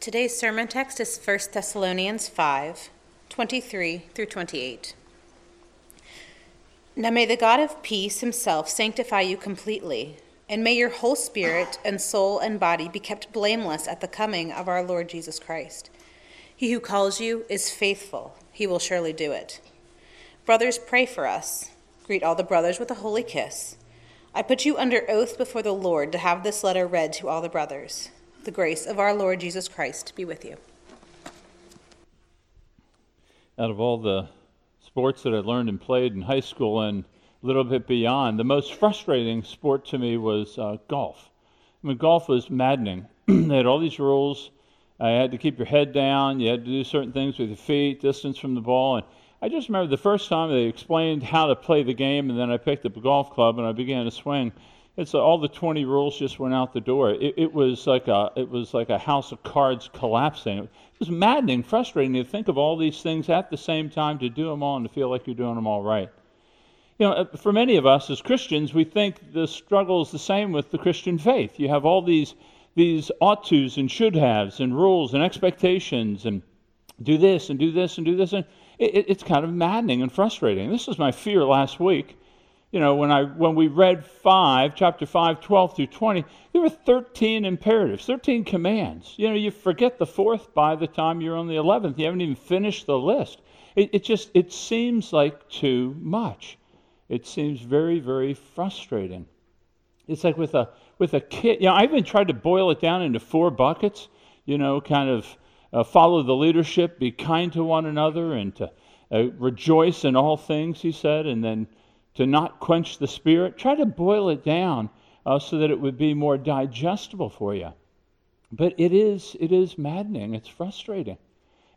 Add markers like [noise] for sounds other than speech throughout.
Today's sermon text is 1 Thessalonians 5 23 through 28. Now may the God of peace himself sanctify you completely, and may your whole spirit and soul and body be kept blameless at the coming of our Lord Jesus Christ. He who calls you is faithful, he will surely do it. Brothers, pray for us. Greet all the brothers with a holy kiss. I put you under oath before the Lord to have this letter read to all the brothers. The grace of our Lord Jesus Christ be with you. Out of all the sports that I learned and played in high school and a little bit beyond, the most frustrating sport to me was uh, golf. I mean, golf was maddening. [clears throat] they had all these rules. I had to keep your head down. You had to do certain things with your feet, distance from the ball. And I just remember the first time they explained how to play the game, and then I picked up a golf club and I began to swing. It's uh, all the 20 rules just went out the door. It, it was like a it was like a house of cards collapsing. It was maddening, frustrating to think of all these things at the same time to do them all and to feel like you're doing them all right. You know, uh, for many of us as Christians, we think the struggle is the same with the Christian faith. You have all these these ought tos and should haves and rules and expectations and do this and do this and do this and it, it's kind of maddening and frustrating. This was my fear last week. You know, when I when we read five, chapter 5, 12 through 20, there were 13 imperatives, 13 commands. You know, you forget the fourth by the time you're on the 11th. You haven't even finished the list. It, it just it seems like too much. It seems very, very frustrating. It's like with a with a kid. You know, I even tried to boil it down into four buckets. You know, kind of uh, follow the leadership, be kind to one another, and to uh, rejoice in all things, he said, and then to not quench the spirit. Try to boil it down uh, so that it would be more digestible for you. But it is, it is maddening. It's frustrating.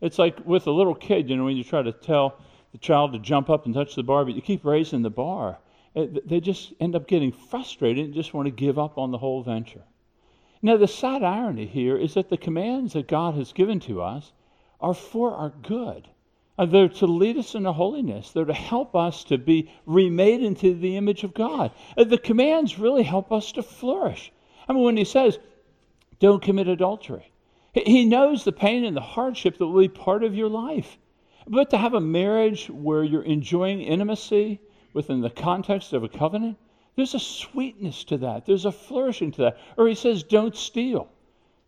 It's like with a little kid, you know, when you try to tell the child to jump up and touch the bar, but you keep raising the bar. It, they just end up getting frustrated and just want to give up on the whole venture. Now, the sad irony here is that the commands that God has given to us are for our good. Uh, they're to lead us into holiness. They're to help us to be remade into the image of God. Uh, the commands really help us to flourish. I mean, when he says, don't commit adultery, he knows the pain and the hardship that will be part of your life. But to have a marriage where you're enjoying intimacy within the context of a covenant, there's a sweetness to that, there's a flourishing to that. Or he says, don't steal.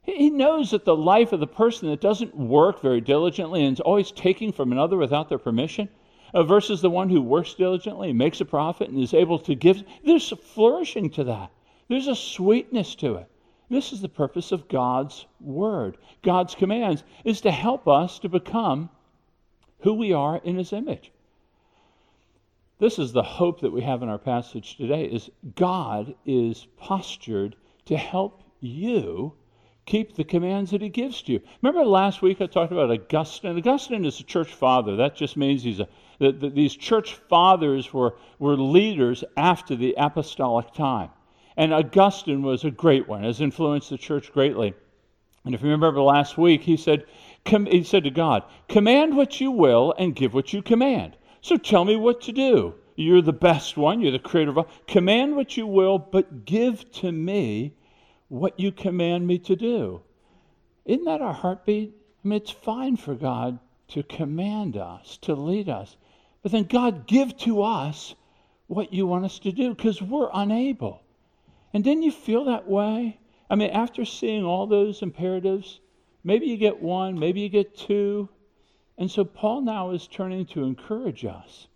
He knows that the life of the person that doesn't work very diligently and is always taking from another without their permission uh, versus the one who works diligently makes a profit and is able to give, there's flourishing to that. There's a sweetness to it. This is the purpose of God's word. God's commands is to help us to become who we are in his image. This is the hope that we have in our passage today is God is postured to help you keep the commands that he gives to you. Remember last week I talked about Augustine? Augustine is a church father. That just means he's a that, that these church fathers were, were leaders after the apostolic time. And Augustine was a great one, has influenced the church greatly. And if you remember last week, he said, he said to God, Command what you will and give what you command. So tell me what to do. You're the best one, you're the creator of all. Command what you will, but give to me what you command me to do. Isn't that our heartbeat? I mean, it's fine for God to command us, to lead us. But then, God, give to us what you want us to do because we're unable. And didn't you feel that way? I mean, after seeing all those imperatives, maybe you get one, maybe you get two, and so Paul now is turning to encourage us.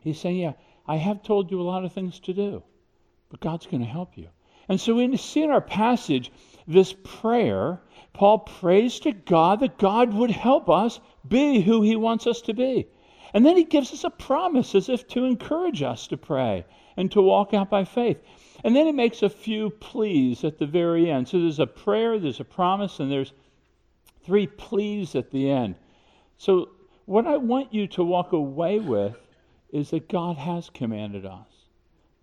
He's saying, Yeah, I have told you a lot of things to do, but God's going to help you. And so we see in our passage this prayer. Paul prays to God that God would help us be who he wants us to be. And then he gives us a promise as if to encourage us to pray and to walk out by faith. And then he makes a few pleas at the very end. So there's a prayer, there's a promise, and there's three pleas at the end. So, what I want you to walk away with is that God has commanded us,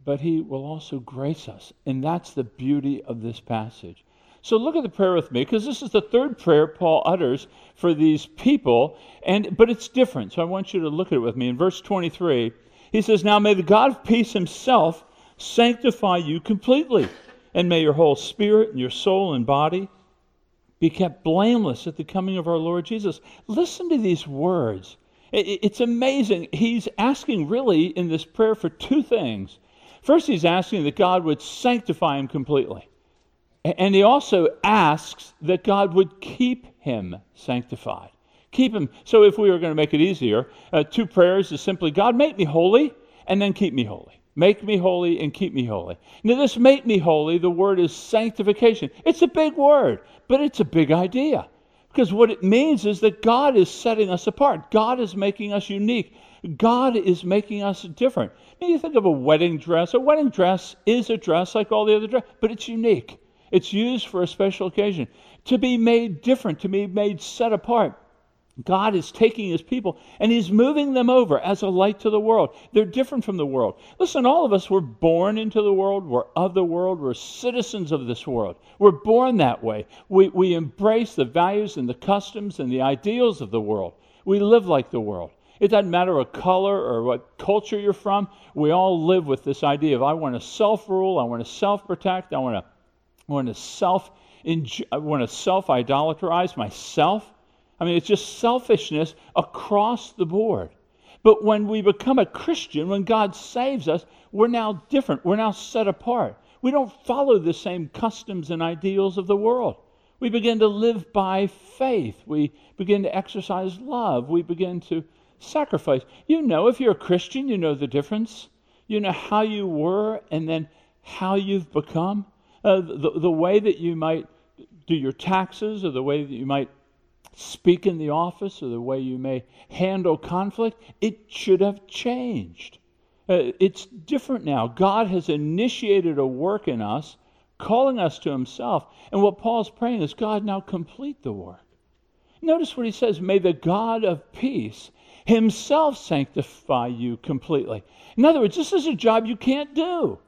but He will also grace us. And that's the beauty of this passage. So look at the prayer with me, because this is the third prayer Paul utters for these people, and but it's different. So I want you to look at it with me. In verse 23, he says, Now may the God of peace himself sanctify you completely, and may your whole spirit and your soul and body be kept blameless at the coming of our Lord Jesus. Listen to these words. It's amazing. He's asking, really, in this prayer for two things. First, he's asking that God would sanctify him completely. And he also asks that God would keep him sanctified. Keep him. So, if we were going to make it easier, uh, two prayers is simply God, make me holy, and then keep me holy. Make me holy and keep me holy. Now, this make me holy, the word is sanctification. It's a big word, but it's a big idea. Because what it means is that God is setting us apart, God is making us unique. God is making us different. Now, you think of a wedding dress. A wedding dress is a dress like all the other dresses, but it's unique. It's used for a special occasion. To be made different, to be made set apart. God is taking his people and he's moving them over as a light to the world. They're different from the world. Listen, all of us were born into the world, we're of the world, we're citizens of this world. We're born that way. We, we embrace the values and the customs and the ideals of the world. We live like the world. It doesn't matter what color or what culture you're from, we all live with this idea of I want to self rule, I want to self protect, I want to, I want to self I want to self idolatrize myself. I mean, it's just selfishness across the board. But when we become a Christian, when God saves us, we're now different. We're now set apart. We don't follow the same customs and ideals of the world. We begin to live by faith. We begin to exercise love. We begin to sacrifice. You know, if you're a Christian, you know the difference. You know how you were and then how you've become. Uh, the, the way that you might do your taxes or the way that you might speak in the office or the way you may handle conflict, it should have changed. Uh, it's different now. God has initiated a work in us, calling us to Himself. And what Paul's praying is God now complete the work. Notice what he says May the God of peace Himself sanctify you completely. In other words, this is a job you can't do.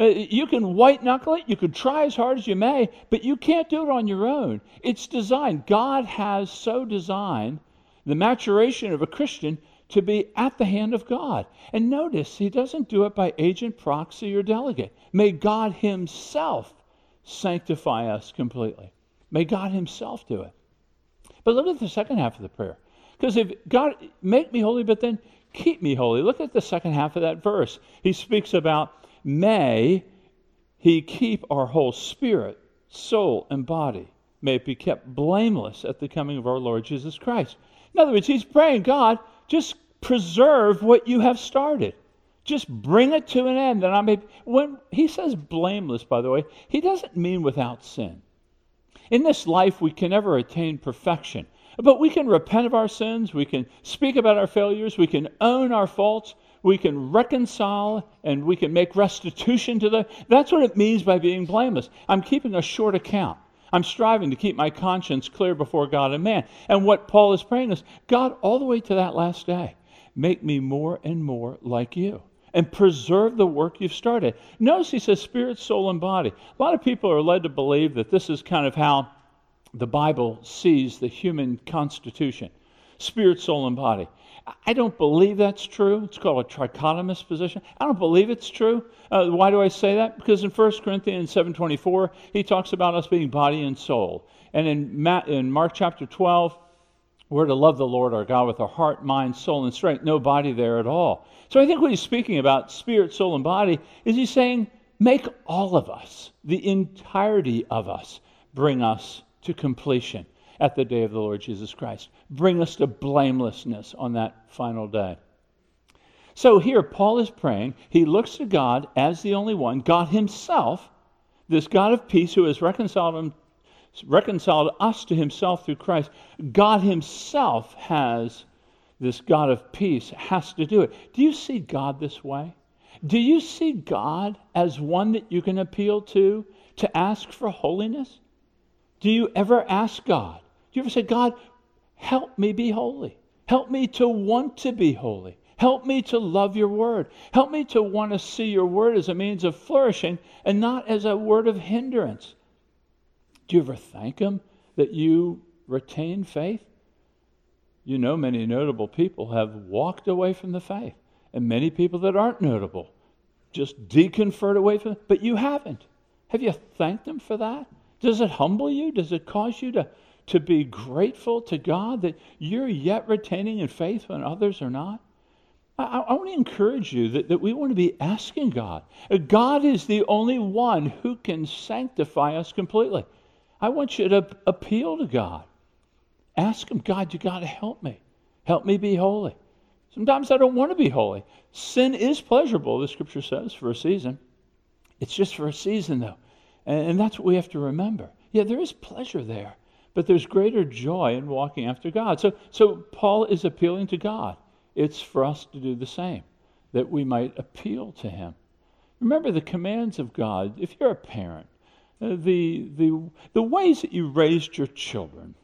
Uh, you can white knuckle it, you can try as hard as you may, but you can't do it on your own. It's designed. God has so designed the maturation of a Christian to be at the hand of God. And notice, he doesn't do it by agent, proxy, or delegate. May God Himself sanctify us completely. May God Himself do it. But look at the second half of the prayer. Because if God, make me holy, but then keep me holy. Look at the second half of that verse. He speaks about may he keep our whole spirit, soul, and body. May it be kept blameless at the coming of our Lord Jesus Christ. In other words, he's praying, God, just preserve what you have started. Just bring it to an end And I may. When he says blameless, by the way, he doesn't mean without sin. In this life, we can never attain perfection, but we can repent of our sins, we can speak about our failures, we can own our faults, we can reconcile and we can make restitution to the. That's what it means by being blameless. I'm keeping a short account. I'm striving to keep my conscience clear before God and man. And what Paul is praying is God, all the way to that last day, make me more and more like you and preserve the work you've started. Notice he says spirit, soul, and body. A lot of people are led to believe that this is kind of how the Bible sees the human constitution spirit, soul, and body. I don't believe that's true. It's called a trichotomous position. I don't believe it's true. Uh, why do I say that? Because in 1 Corinthians 7.24, he talks about us being body and soul. And in, Ma- in Mark chapter 12, we're to love the Lord our God with our heart, mind, soul, and strength. No body there at all. So I think what he's speaking about, spirit, soul, and body, is he's saying, make all of us, the entirety of us, bring us to completion at the day of the Lord Jesus Christ. Bring us to blamelessness on that final day. So here, Paul is praying. He looks to God as the only one, God Himself, this God of peace who has reconciled, him, reconciled us to Himself through Christ. God Himself has this God of peace, has to do it. Do you see God this way? Do you see God as one that you can appeal to to ask for holiness? Do you ever ask God, Do you ever say, God, help me be holy? Help me to want to be holy. Help me to love your word. Help me to want to see your word as a means of flourishing and not as a word of hindrance. Do you ever thank him that you retain faith? You know, many notable people have walked away from the faith, and many people that aren't notable just deconferred away from it, but you haven't. Have you thanked him for that? Does it humble you? Does it cause you to to be grateful to God that you're yet retaining in faith when others are not? I, I, want to encourage you that, that we want to be asking God. God is the only one who can sanctify us completely. I want you to appeal to God. Ask Him, God, you got to help me. Help me be holy. Sometimes I don't want to be holy. Sin is pleasurable, the scripture says, for a season. It's just for a season, though. And, and that's what we have to remember. Yeah, there is pleasure there, but there's greater joy in walking after God. So, so Paul is appealing to God. It's for us to do the same, that we might appeal to Him. Remember the commands of God. If you're a parent, uh, the, the, the ways that you raised your children,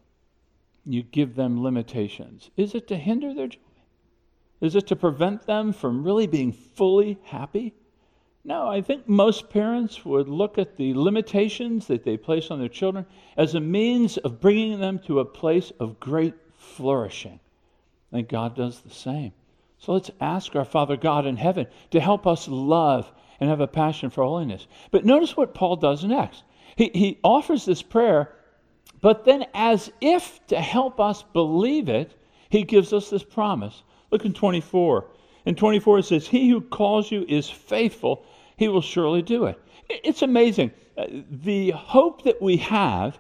you give them limitations. Is it to hinder their joy? Is it to prevent them from really being fully happy? No, I think most parents would look at the limitations that they place on their children as a means of bringing them to a place of great flourishing. And God does the same. So let's ask our Father God in heaven to help us love and have a passion for holiness. But notice what Paul does next. He, he offers this prayer, but then, as if to help us believe it, he gives us this promise. Look in 24. In 24, it says, He who calls you is faithful, he will surely do it. It's amazing. Uh, the hope that we have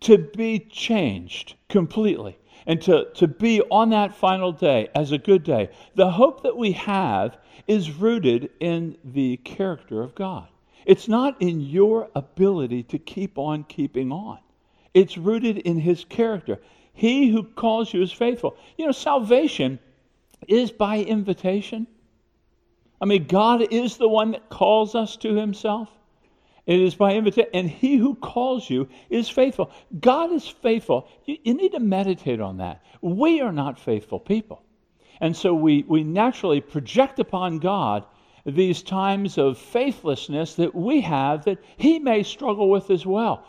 to be changed completely and to, to be on that final day as a good day, the hope that we have is rooted in the character of God. It's not in your ability to keep on keeping on, it's rooted in His character. He who calls you is faithful. You know, salvation is by invitation. I mean, God is the one that calls us to Himself. It is by invitation. And he who calls you is faithful. God is faithful. You, you, need to meditate on that. We are not faithful people. And so we, we naturally project upon God these times of faithlessness that we have that he may struggle with as well.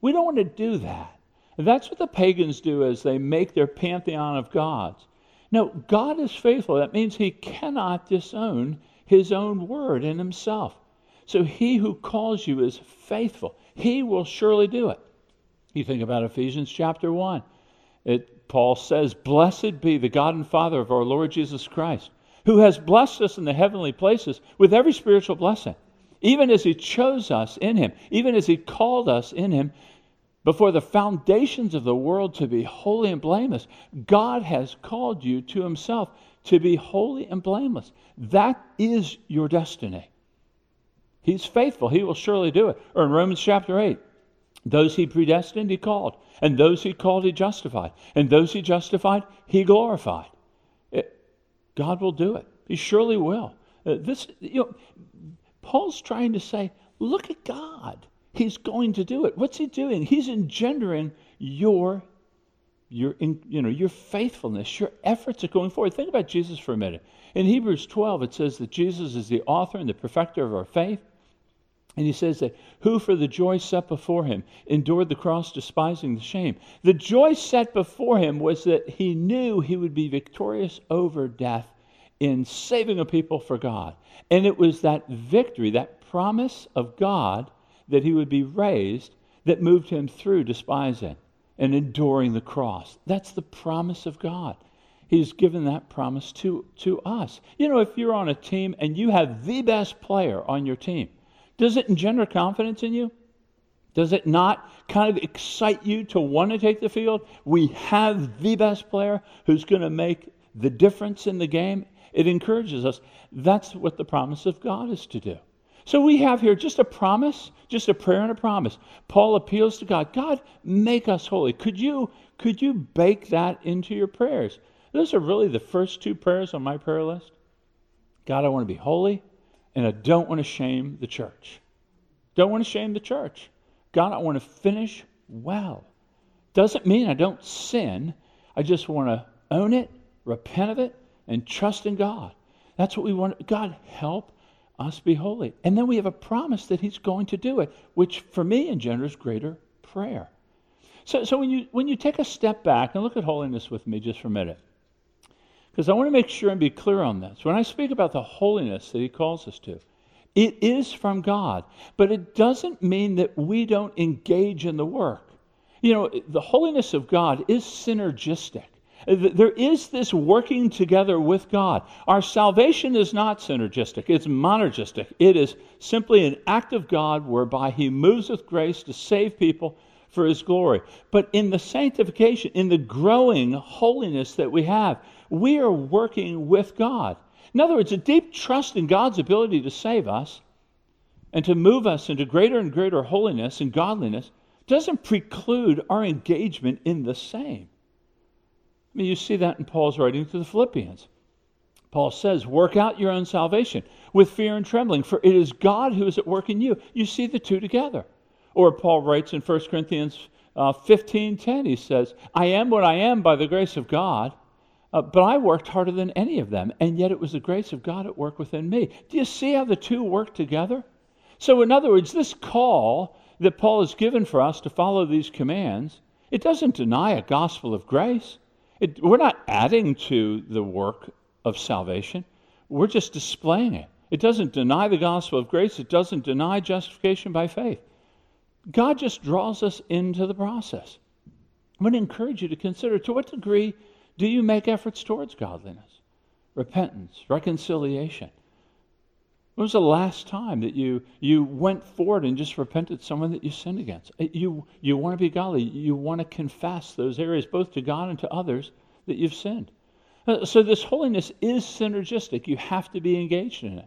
We don't want to do that. That's what the pagans do as they make their pantheon of gods. No, God is faithful. That means he cannot disown his own word in himself. So he who calls you is faithful. He will surely do it. You think about Ephesians chapter 1. It, Paul says, Blessed be the God and Father of our Lord Jesus Christ, who has blessed us in the heavenly places with every spiritual blessing, even as he chose us in him, even as he called us in him before the foundations of the world to be holy and blameless. God has called you to himself to be holy and blameless. That is your destiny. He's faithful. He will surely do it. Or in Romans chapter 8, those he predestined, he called. And those he called, he justified. And those he justified, he glorified. It, God will do it. He surely will. Uh, this, you know, Paul's trying to say, look at God. He's going to do it. What's he doing? He's engendering your, your, you know, your faithfulness, your efforts at going forward. Think about Jesus for a minute. In Hebrews 12, it says that Jesus is the author and the perfecter of our faith. And he says that who for the joy set before him endured the cross, despising the shame. The joy set before him was that he knew he would be victorious over death in saving a people for God. And it was that victory, that promise of God that he would be raised that moved him through despising and enduring the cross. That's the promise of God. He's given that promise to, to us. You know, if you're on a team and you have the best player on your team, does it engender confidence in you? Does it not kind of excite you to want to take the field? We have the best player who's going to make the difference in the game. It encourages us. That's what the promise of God is to do. So we have here just a promise, just a prayer and a promise. Paul appeals to God. God, make us holy. Could you could you bake that into your prayers? Those are really the first two prayers on my prayer list. God, I want to be holy, and I don't want to shame the church. Don't want to shame the church. God, I want to finish well. Doesn't mean I don't sin. I just want to own it, repent of it, and trust in God. That's what we want. God, help us be holy. And then we have a promise that He's going to do it, which for me engenders greater prayer. So, so when, you, when you take a step back and look at holiness with me just for a minute, because I want to make sure and be clear on this. When I speak about the holiness that He calls us to, it is from God, but it doesn't mean that we don't engage in the work. You know, the holiness of God is synergistic. There is this working together with God. Our salvation is not synergistic, it's monergistic. It is simply an act of God whereby He moves with grace to save people for His glory. But in the sanctification, in the growing holiness that we have, we are working with God. In other words, a deep trust in God's ability to save us and to move us into greater and greater holiness and godliness doesn't preclude our engagement in the same. I mean, you see that in Paul's writing to the Philippians. Paul says, Work out your own salvation with fear and trembling, for it is God who is at work in you. You see the two together. Or Paul writes in 1 Corinthians uh, 15 10, he says, I am what I am by the grace of God, uh, but I worked harder than any of them, and yet it was the grace of God at work within me. Do you see how the two work together? So, in other words, this call that Paul has given for us to follow these commands, it doesn't deny a gospel of grace. It, we're not adding to the work of salvation, we're just displaying it. It doesn't deny the gospel of grace, it doesn't deny justification by faith. God just draws us into the process. I'm going to encourage you to consider to what degree do you make efforts towards godliness, repentance, reconciliation? When was the last time that you, you went forward and just repented someone that you sinned against? Uh, you, you want to be godly. You want to confess those areas both to God and to others that you've sinned. Uh, so this holiness is synergistic. You have to be engaged in it.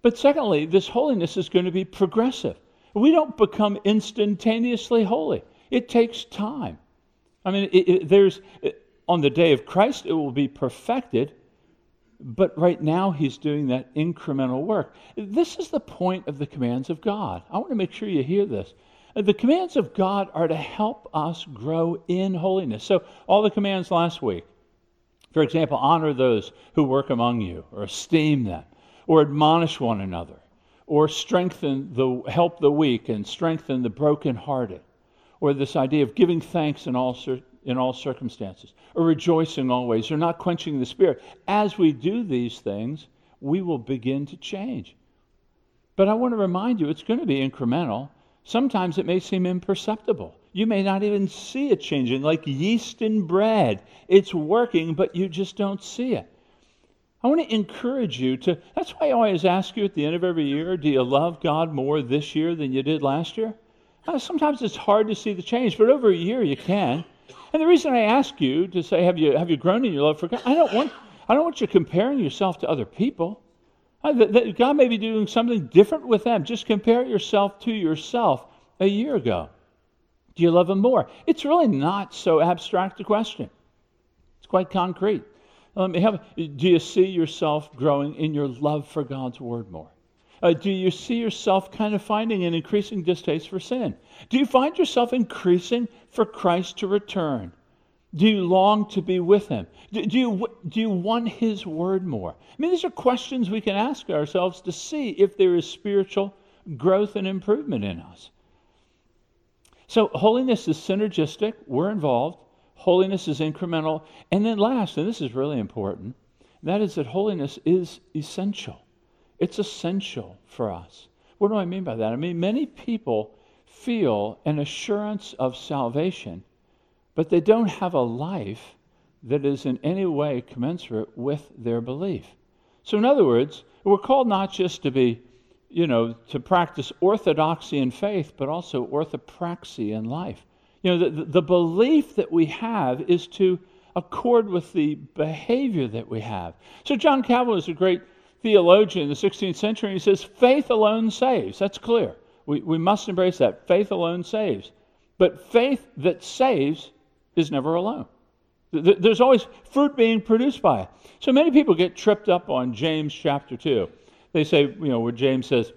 But secondly, this holiness is going to be progressive. We don't become instantaneously holy. It takes time. I mean, it, it, there's on the day of Christ it will be perfected, but right now, he's doing that incremental work. This is the point of the commands of God. I want to make sure you hear this. The commands of God are to help us grow in holiness. So, all the commands last week, for example, honor those who work among you, or esteem them, or admonish one another, or strengthen the help the weak and strengthen the brokenhearted, or this idea of giving thanks in all in all circumstances, or rejoicing always, or not quenching the spirit. As we do these things, we will begin to change. But I want to remind you, it's going to be incremental. Sometimes it may seem imperceptible. You may not even see it changing, like yeast in bread. It's working, but you just don't see it. I want to encourage you to, that's why I always ask you at the end of every year do you love God more this year than you did last year? Uh, sometimes it's hard to see the change, but over a year you can. And the reason I ask you to say, have you, have you grown in your love for God? I don't want, I don't want you comparing yourself to other people. God may be doing something different with them. Just compare yourself to yourself a year ago. Do you love Him more? It's really not so abstract a question. It's quite concrete. Let me have, do you see yourself growing in your love for God's Word more? Uh, do you see yourself kind of finding an increasing distaste for sin? Do you find yourself increasing for Christ to return? Do you long to be with him? Do, do, you, do you want his word more? I mean, these are questions we can ask ourselves to see if there is spiritual growth and improvement in us. So, holiness is synergistic, we're involved. Holiness is incremental. And then, last, and this is really important, that is that holiness is essential. It's essential for us. What do I mean by that? I mean, many people feel an assurance of salvation, but they don't have a life that is in any way commensurate with their belief. So, in other words, we're called not just to be, you know, to practice orthodoxy in faith, but also orthopraxy in life. You know, the, the belief that we have is to accord with the behavior that we have. So, John Calvin was a great theologian in the 16th century, he says, faith alone saves. That's clear. We, we must embrace that. Faith alone saves. But faith that saves is never alone. There's always fruit being produced by it. So many people get tripped up on James chapter 2. They say, you know, where James says,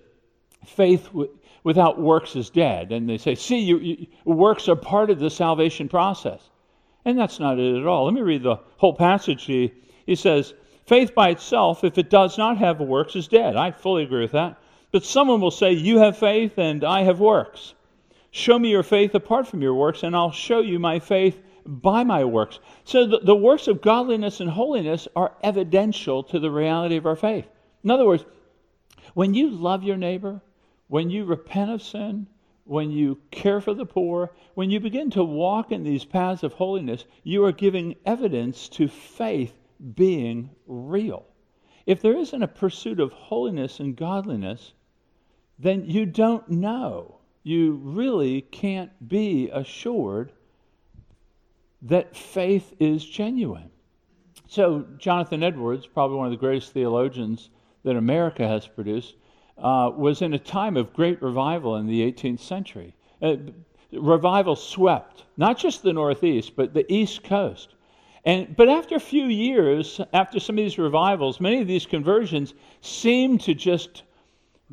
faith w- without works is dead. And they say, see, you, you, works are part of the salvation process. And that's not it at all. Let me read the whole passage. He, he says, Faith by itself, if it does not have works, is dead. I fully agree with that. But someone will say, You have faith and I have works. Show me your faith apart from your works, and I'll show you my faith by my works. So the, the works of godliness and holiness are evidential to the reality of our faith. In other words, when you love your neighbor, when you repent of sin, when you care for the poor, when you begin to walk in these paths of holiness, you are giving evidence to faith being real. If there isn't a pursuit of holiness and godliness, then you don't know. You really can't be assured that faith is genuine. So, Jonathan Edwards, probably one of the greatest theologians that America has produced, uh, was in a time of great revival in the 18th century. Uh, revival swept not just the Northeast, but the East Coast. And, but after a few years, after some of these revivals, many of these conversions seem to just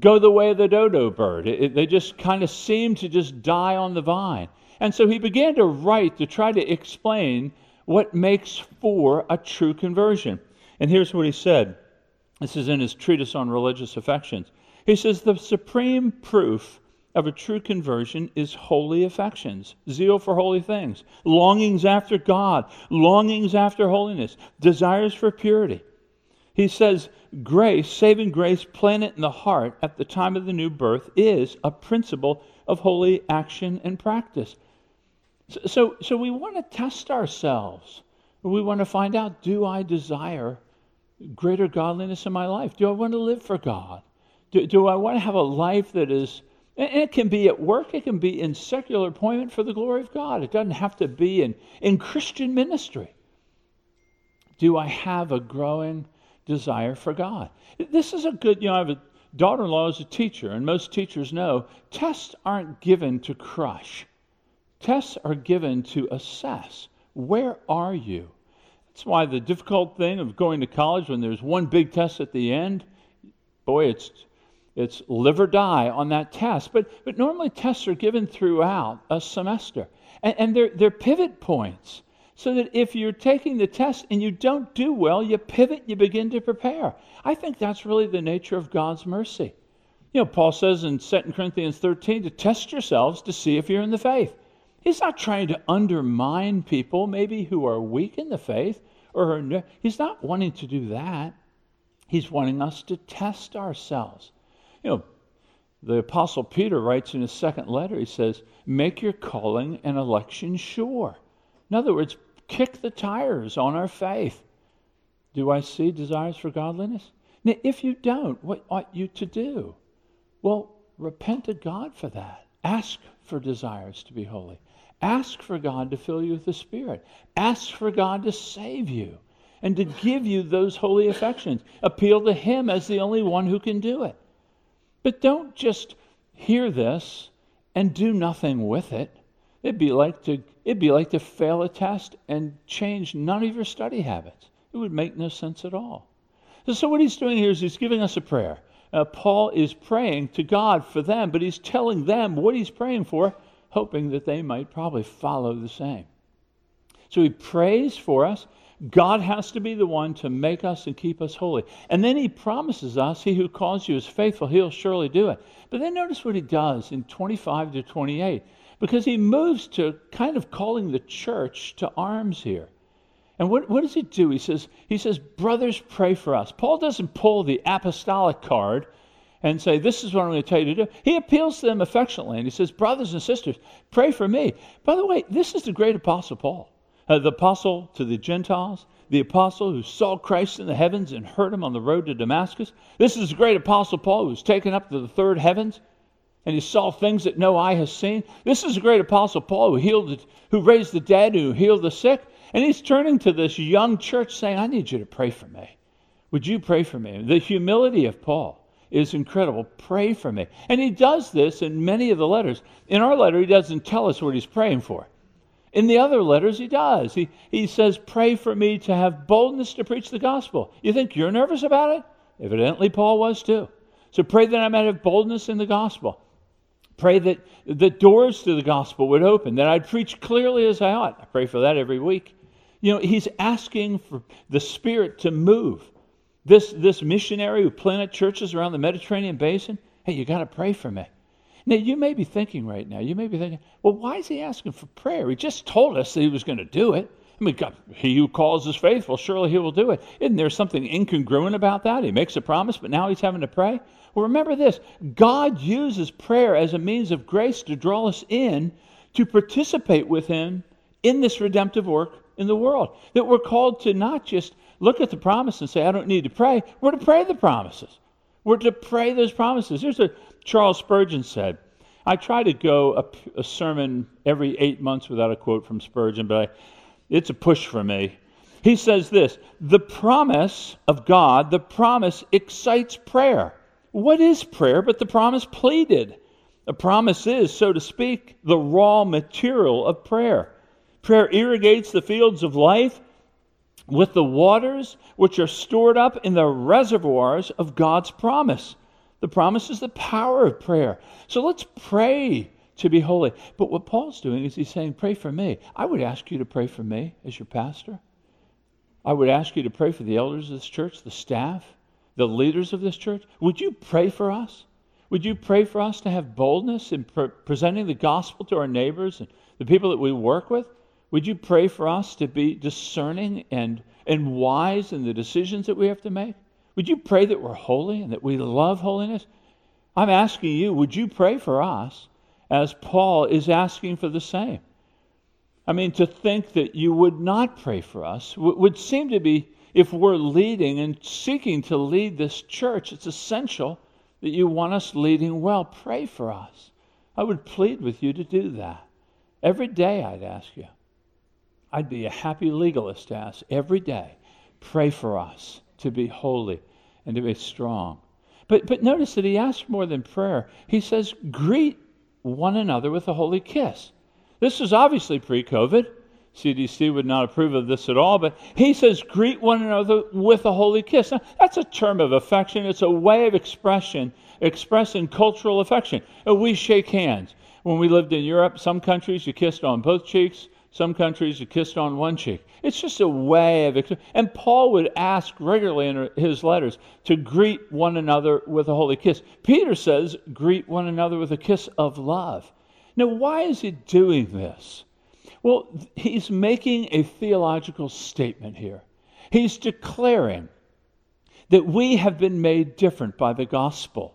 go the way of the dodo bird. It, it, they just kind of seem to just die on the vine. And so he began to write to try to explain what makes for a true conversion. And here's what he said this is in his treatise on religious affections. He says, The supreme proof of a true conversion is holy affections, zeal for holy things, longings after God, longings after holiness, desires for purity. He says, grace, saving grace planted in the heart at the time of the new birth, is a principle of holy action and practice. So, so, so we want to test ourselves. We want to find out do I desire greater godliness in my life? Do I want to live for God? Do, do I want to have a life that is, and it can be at work, it can be in secular employment for the glory of God. It doesn't have to be in, in Christian ministry. Do I have a growing desire for God? This is a good, you know, I have a daughter in law is a teacher, and most teachers know tests aren't given to crush, tests are given to assess. Where are you? That's why the difficult thing of going to college when there's one big test at the end, boy, it's it's live or die on that test. But, but normally tests are given throughout a semester. And, and they're, they're pivot points. So that if you're taking the test and you don't do well, you pivot, you begin to prepare. I think that's really the nature of God's mercy. You know, Paul says in 2 Corinthians 13 to test yourselves to see if you're in the faith. He's not trying to undermine people, maybe who are weak in the faith, or he's not wanting to do that. He's wanting us to test ourselves. You know, the Apostle Peter writes in his second letter, he says, Make your calling and election sure. In other words, kick the tires on our faith. Do I see desires for godliness? Now, if you don't, what ought you to do? Well, repent to God for that. Ask for desires to be holy. Ask for God to fill you with the Spirit. Ask for God to save you and to give you those holy affections. Appeal to Him as the only one who can do it. But don't just hear this and do nothing with it. It'd be like to it'd be like to fail a test and change none of your study habits. It would make no sense at all. So what he's doing here is he's giving us a prayer. Uh, Paul is praying to God for them, but he's telling them what he's praying for, hoping that they might probably follow the same. So he prays for us. God has to be the one to make us and keep us holy. And then he promises us, He who calls you is faithful, he'll surely do it. But then notice what he does in 25 to 28, because he moves to kind of calling the church to arms here. And what, what does he do? He says, he says, brothers, pray for us. Paul doesn't pull the apostolic card and say, This is what I'm going to tell you to do. He appeals to them affectionately and he says, Brothers and sisters, pray for me. By the way, this is the great apostle Paul uh, the apostle to the Gentiles, the apostle who saw Christ in the heavens and heard him on the road to Damascus. This is the great apostle Paul who was taken up to the third heavens and he saw things that no eye has seen. This is the great apostle Paul who healed, who raised the dead, who healed the sick. And he's turning to this young church saying, I need you to pray for me. Would you pray for me? The humility of Paul is incredible. Pray for me. And he does this in many of the letters. In our letter, he doesn't tell us what he's praying for. In the other letters, he does. He, he says, Pray for me to have boldness to preach the gospel. You think you're nervous about it? Evidently, Paul was too. So pray that I might have boldness in the gospel. Pray that the doors to the gospel would open, that I'd preach clearly as I ought. I pray for that every week. You know, he's asking for the Spirit to move. This, this missionary who planted churches around the Mediterranean basin, hey, you got to pray for me. Now, you may be thinking right now, you may be thinking, well, why is he asking for prayer? He just told us that he was going to do it. I mean, God, he who calls is faithful, surely he will do it. Isn't there something incongruent about that? He makes a promise, but now he's having to pray. Well, remember this God uses prayer as a means of grace to draw us in to participate with him in this redemptive work in the world. That we're called to not just look at the promise and say, I don't need to pray. We're to pray the promises. We're to pray those promises. Here's what Charles Spurgeon said. I try to go a, a sermon every eight months without a quote from Spurgeon, but I, it's a push for me. He says this The promise of God, the promise excites prayer. What is prayer but the promise pleaded? A promise is, so to speak, the raw material of prayer. Prayer irrigates the fields of life with the waters which are stored up in the reservoirs of God's promise. The promise is the power of prayer. So let's pray to be holy. But what Paul's doing is he's saying, Pray for me. I would ask you to pray for me as your pastor. I would ask you to pray for the elders of this church, the staff, the leaders of this church. Would you pray for us? Would you pray for us to have boldness in pre- presenting the gospel to our neighbors and the people that we work with? Would you pray for us to be discerning and, and wise in the decisions that we have to make? Would you pray that we're holy and that we love holiness? I'm asking you, would you pray for us as Paul is asking for the same. I mean, to think that you would not pray for us would seem to be, if we're leading and seeking to lead this church, it's essential that you want us leading well. Pray for us. I would plead with you to do that. Every day, I'd ask you. I'd be a happy legalist to ask every day, pray for us to be holy and to be strong. But, but notice that he asks more than prayer. He says, greet one another with a holy kiss. This is obviously pre COVID. CDC would not approve of this at all, but he says, greet one another with a holy kiss. Now, that's a term of affection. It's a way of expression, expressing cultural affection. We shake hands. When we lived in Europe, some countries you kissed on both cheeks, some countries you kissed on one cheek. It's just a way of, and Paul would ask regularly in his letters to greet one another with a holy kiss. Peter says, greet one another with a kiss of love. Now, why is he doing this? Well, he's making a theological statement here. He's declaring that we have been made different by the gospel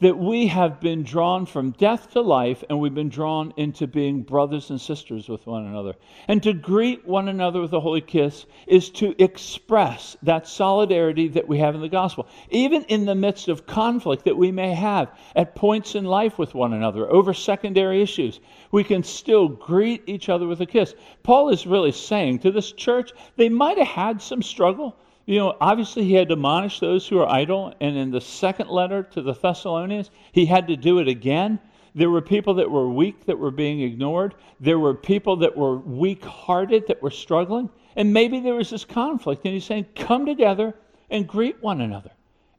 that we have been drawn from death to life and we've been drawn into being brothers and sisters with one another. And to greet one another with a holy kiss is to express that solidarity that we have in the gospel, even in the midst of conflict that we may have at points in life with one another over secondary issues. We can still greet each other with a kiss. Paul is really saying to this church, they might have had some struggle you know, obviously he had admonished those who are idle, and in the second letter to the Thessalonians, he had to do it again. There were people that were weak that were being ignored. There were people that were weak hearted that were struggling. And maybe there was this conflict. And he's saying, come together and greet one another,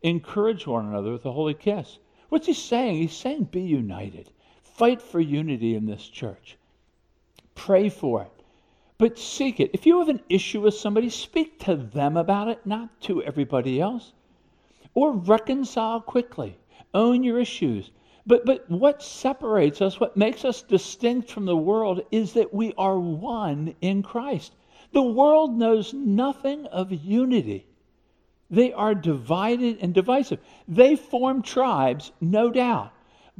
encourage one another with a holy kiss. What's he saying? He's saying, be united, fight for unity in this church, pray for it but seek it. If you have an issue with somebody, speak to them about it, not to everybody else. Or reconcile quickly. Own your issues. But, but what separates us, what makes us distinct from the world, is that we are one in Christ. The world knows nothing of unity. They are divided and divisive. They form tribes, no doubt.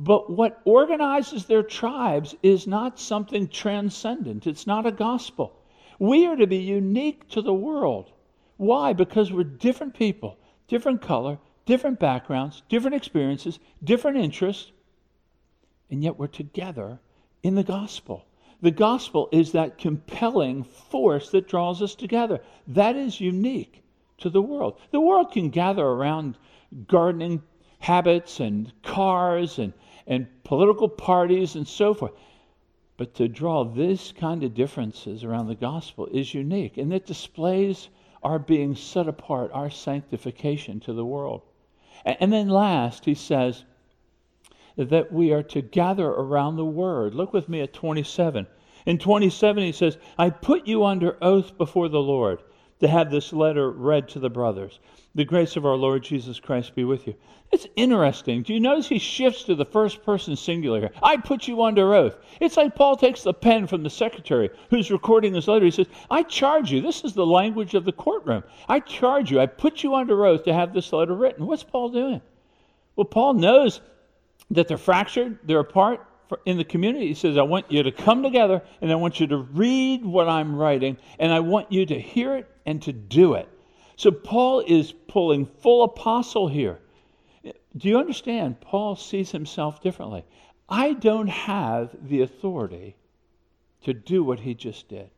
But what organizes their tribes is not something transcendent, it's not a gospel. We are to be unique to the world. Why? Because we're different people, different color, different backgrounds, different experiences, different interests, and yet we're together in the gospel. The gospel is that compelling force that draws us together. That is unique to the world. The world can gather around gardening habits and cars and, and political parties and so forth. But to draw this kind of differences around the gospel is unique, and it displays our being set apart, our sanctification to the world. And then last, he says that we are to gather around the word. Look with me at 27. In 27, he says, I put you under oath before the Lord to have this letter read to the brothers. The grace of our Lord Jesus Christ be with you. It's interesting. Do you notice he shifts to the first person singular here? I put you under oath. It's like Paul takes the pen from the secretary who's recording this letter. He says, I charge you. This is the language of the courtroom. I charge you. I put you under oath to have this letter written. What's Paul doing? Well, Paul knows that they're fractured, they're apart in the community. He says, I want you to come together and I want you to read what I'm writing and I want you to hear it and to do it. So Paul is pulling full apostle here. Do you understand? Paul sees himself differently. I don't have the authority to do what he just did.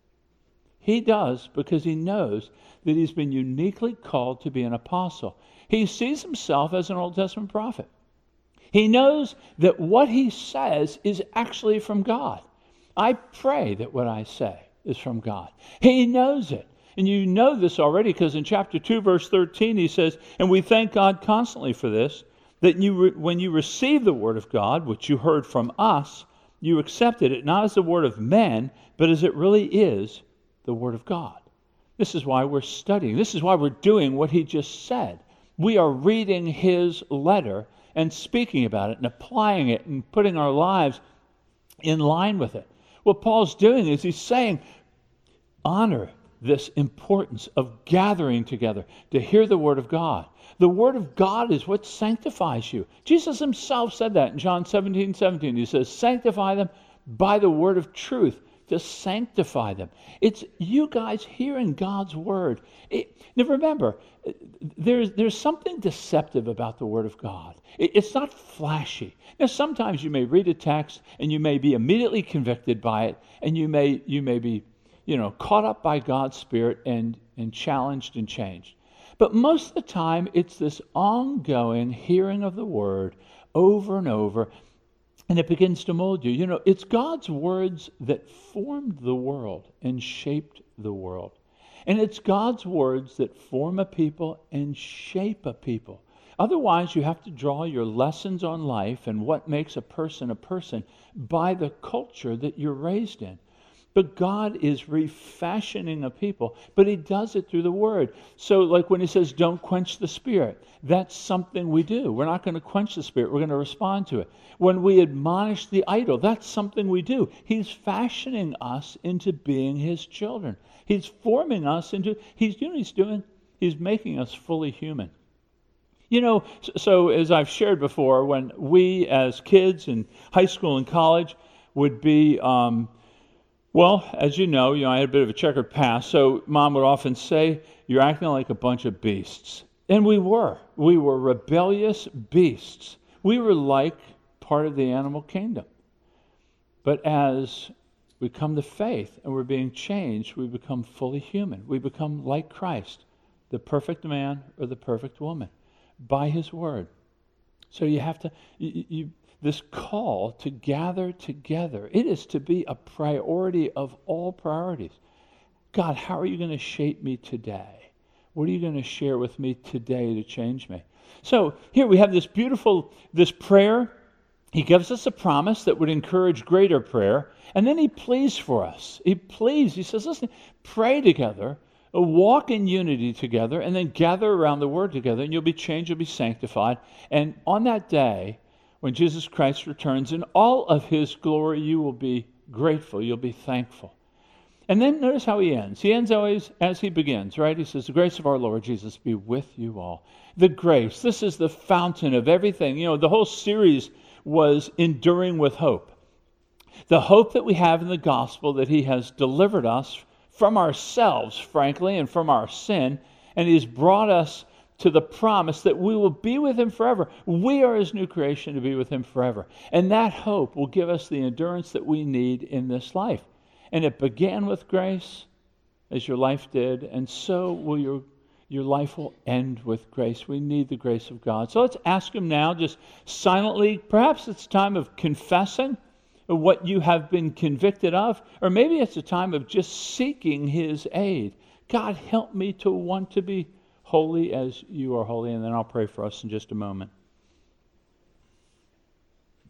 He does because he knows that he's been uniquely called to be an apostle. He sees himself as an Old Testament prophet. He knows that what he says is actually from God. I pray that what I say is from God. He knows it. And you know this already because in chapter 2, verse 13, he says, And we thank God constantly for this, that you re- when you received the word of God, which you heard from us, you accepted it not as the word of men, but as it really is the word of God. This is why we're studying. This is why we're doing what he just said. We are reading his letter and speaking about it and applying it and putting our lives in line with it. What Paul's doing is he's saying, honor this importance of gathering together to hear the Word of God. The Word of God is what sanctifies you. Jesus himself said that in John 17 17. He says, Sanctify them by the Word of truth to sanctify them. It's you guys hearing God's word. It, now remember, there's, there's something deceptive about the word of God. It, it's not flashy. Now sometimes you may read a text and you may be immediately convicted by it, and you may you may be, you know, caught up by God's Spirit and, and challenged and changed. But most of the time, it's this ongoing hearing of the word over and over and it begins to mold you. You know, it's God's words that formed the world and shaped the world. And it's God's words that form a people and shape a people. Otherwise, you have to draw your lessons on life and what makes a person a person by the culture that you're raised in. But God is refashioning a people, but He does it through the Word. So, like when He says, don't quench the Spirit, that's something we do. We're not going to quench the Spirit, we're going to respond to it. When we admonish the idle, that's something we do. He's fashioning us into being His children. He's forming us into, He's, you know, He's doing, He's making us fully human. You know, so as I've shared before, when we as kids in high school and college would be, um, well, as you know, you know, I had a bit of a checkered past, so mom would often say, You're acting like a bunch of beasts. And we were. We were rebellious beasts. We were like part of the animal kingdom. But as we come to faith and we're being changed, we become fully human. We become like Christ, the perfect man or the perfect woman, by his word. So you have to, you, you this call to gather together. It is to be a priority of all priorities. God, how are you going to shape me today? What are you going to share with me today to change me? So here we have this beautiful this prayer. He gives us a promise that would encourage greater prayer, and then he pleads for us. He pleads. He says, "Listen, pray together, walk in unity together, and then gather around the word together, and you'll be changed, you'll be sanctified. And on that day, when Jesus Christ returns in all of his glory, you will be grateful, you'll be thankful. And then notice how he ends. He ends always as he begins, right? He says, The grace of our Lord Jesus be with you all. The grace, this is the fountain of everything. You know, the whole series was enduring with hope. The hope that we have in the gospel that he has delivered us from ourselves, frankly, and from our sin, and he's brought us to the promise that we will be with him forever. We are his new creation to be with him forever. And that hope will give us the endurance that we need in this life. And it began with grace, as your life did, and so will your your life will end with grace. We need the grace of God. So let's ask Him now, just silently. Perhaps it's time of confessing what you have been convicted of, or maybe it's a time of just seeking His aid. God, help me to want to be holy as you are holy. And then I'll pray for us in just a moment.